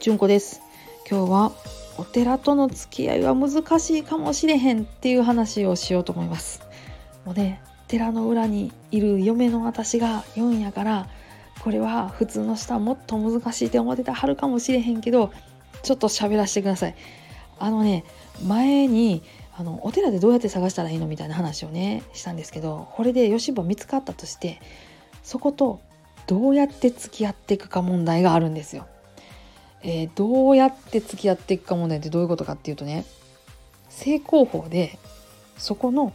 じゅんこです。今日はお寺との付き合いは難しいかもしれへんっていう話をしようと思います。もうね寺の裏にいる嫁の私が言うんやからこれは普通の人はもっと難しいって思ってたはるかもしれへんけどちょっと喋らせてください。あのね前にあのお寺でどうやって探したらいいのみたいな話をねしたんですけどこれで吉母見つかったとしてそことどうやって付き合っていくか問題があるんですよ。えー、どうやって付き合っていくか問題ってどういうことかっていうとね正攻法でそこの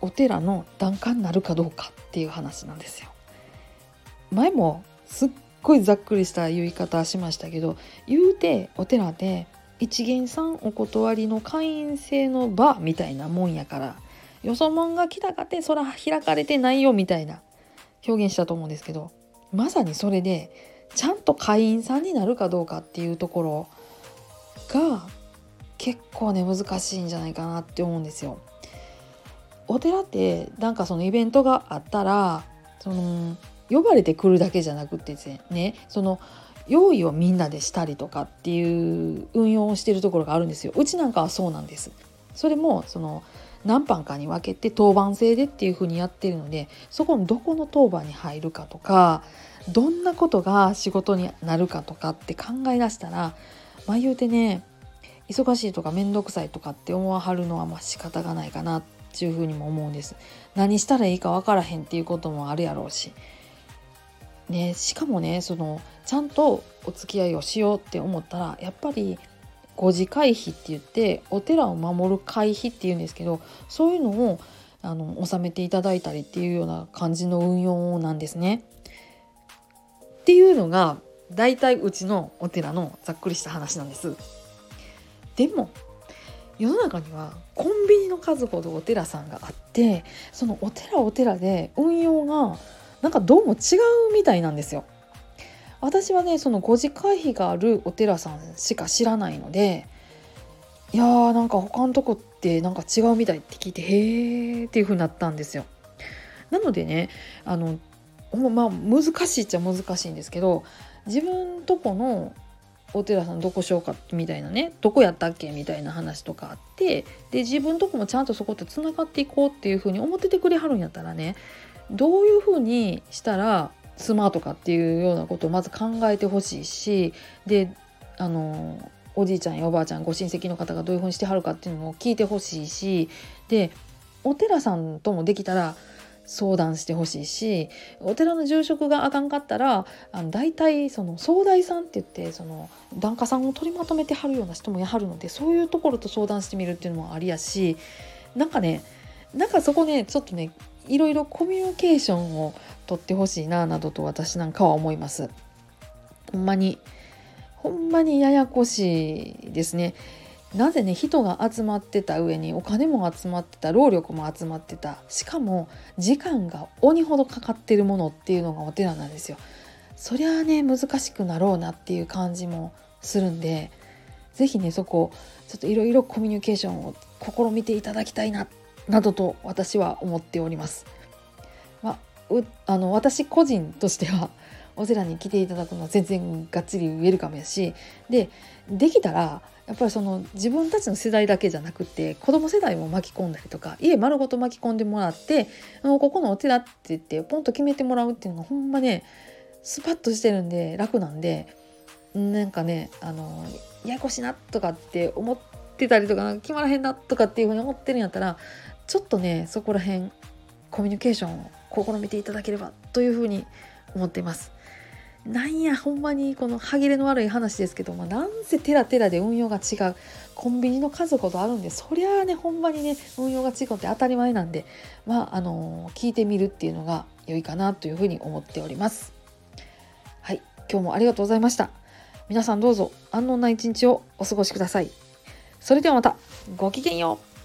お寺の檀家になるかどうかっていう話なんですよ。前もすっごいざっくりした言い方しましたけど言うてお寺で一元さんお断りの会員制の場みたいなもんやからよそもんが来たかてそら開かれてないよみたいな表現したと思うんですけどまさにそれでちゃんと会員さんになるかどうかっていうところが結構ね難しいんじゃないかなって思うんですよ。お寺ってなんかそのイベントがあったらその呼ばれてくるだけじゃなくてですねその用意をみんなでしたりとかっていう運用をしてるところがあるんですようちなんかはそうなんですそれもその何班かに分けて当番制でっていう風にやってるのでそこのどこの当番に入るかとかどんなことが仕事になるかとかって考え出したらまあ言うてね忙しいとか面倒くさいとかって思わはるのはまあ仕方がないかなっていうふうにも思うんです。何したらいいか分からへんっていうこともあるやろうしね、しかもねそのちゃんとお付き合いをしようって思ったらやっぱり5次会費って言ってお寺を守る会費っていうんですけどそういうのをあの納めていただいたりっていうような感じの運用なんですね。っていうのが大体うちのお寺のざっくりした話なんです。でも世の中にはコンビニの数ほどお寺さんがあってそのお寺お寺で運用がなんかどうも違うみたいなんですよ。私はねその5次会費があるお寺さんしか知らないのでいやーなんか他のとこってなんか違うみたいって聞いてへーっていう風になったんですよ。なのでねあのまあ難しいっちゃ難しいんですけど自分とこのお寺さんどこしようかみたいなねどこやったっけみたいな話とかあってで自分とこもちゃんとそことつながっていこうっていう風に思っててくれはるんやったらねどういうふうにしたらスマートかっていうようなことをまず考えてほしいしであのおじいちゃんやおばあちゃんご親戚の方がどういうふうにしてはるかっていうのも聞いてほしいしでお寺さんともできたら相談してほしいしお寺の住職があかんかったらあの大体その総代さんって言ってその檀家さんを取りまとめてはるような人もやはるのでそういうところと相談してみるっていうのもありやしなんかねなんかそこねちょっとねいろいろコミュニケーションをとってほしいななどと私なんかは思います。ほんまにほんまにややこしいですね。なぜね人が集まってた上にお金も集まってた労力も集まってたしかも時間が鬼ほどかかってるものっていうのがお寺なんですよ。そりゃあね難しくなろうなっていう感じもするんで是非ねそこちょっといろいろコミュニケーションを試みていただきたいななどと私は思っております。まあ、あの私個人としてはお寺に来ていただくのは全然がっつりウェルカムやしでできたらやっぱりその自分たちの世代だけじゃなくて子供世代も巻き込んだりとか家丸ごと巻き込んでもらってあのここのお寺って言ってポンと決めてもらうっていうのがほんまねスパッとしてるんで楽なんでなんかねあのややこしいなとかって思ってたりとか決まらへんなとかっていうふうに思ってるんやったらちょっとねそこら辺コミュニケーションを試みていただければというふうに思っています。なんやほんまにこの歯切れの悪い話ですけど、まあ、なんせテラテラで運用が違うコンビニの数ほどあるんでそりゃあねほんまにね運用が違うって当たり前なんでまああの聞いてみるっていうのが良いかなというふうに思っております。はい今日もありがとうございました。皆さんどうぞ安穏な一日をお過ごしください。それではまたごきげんよう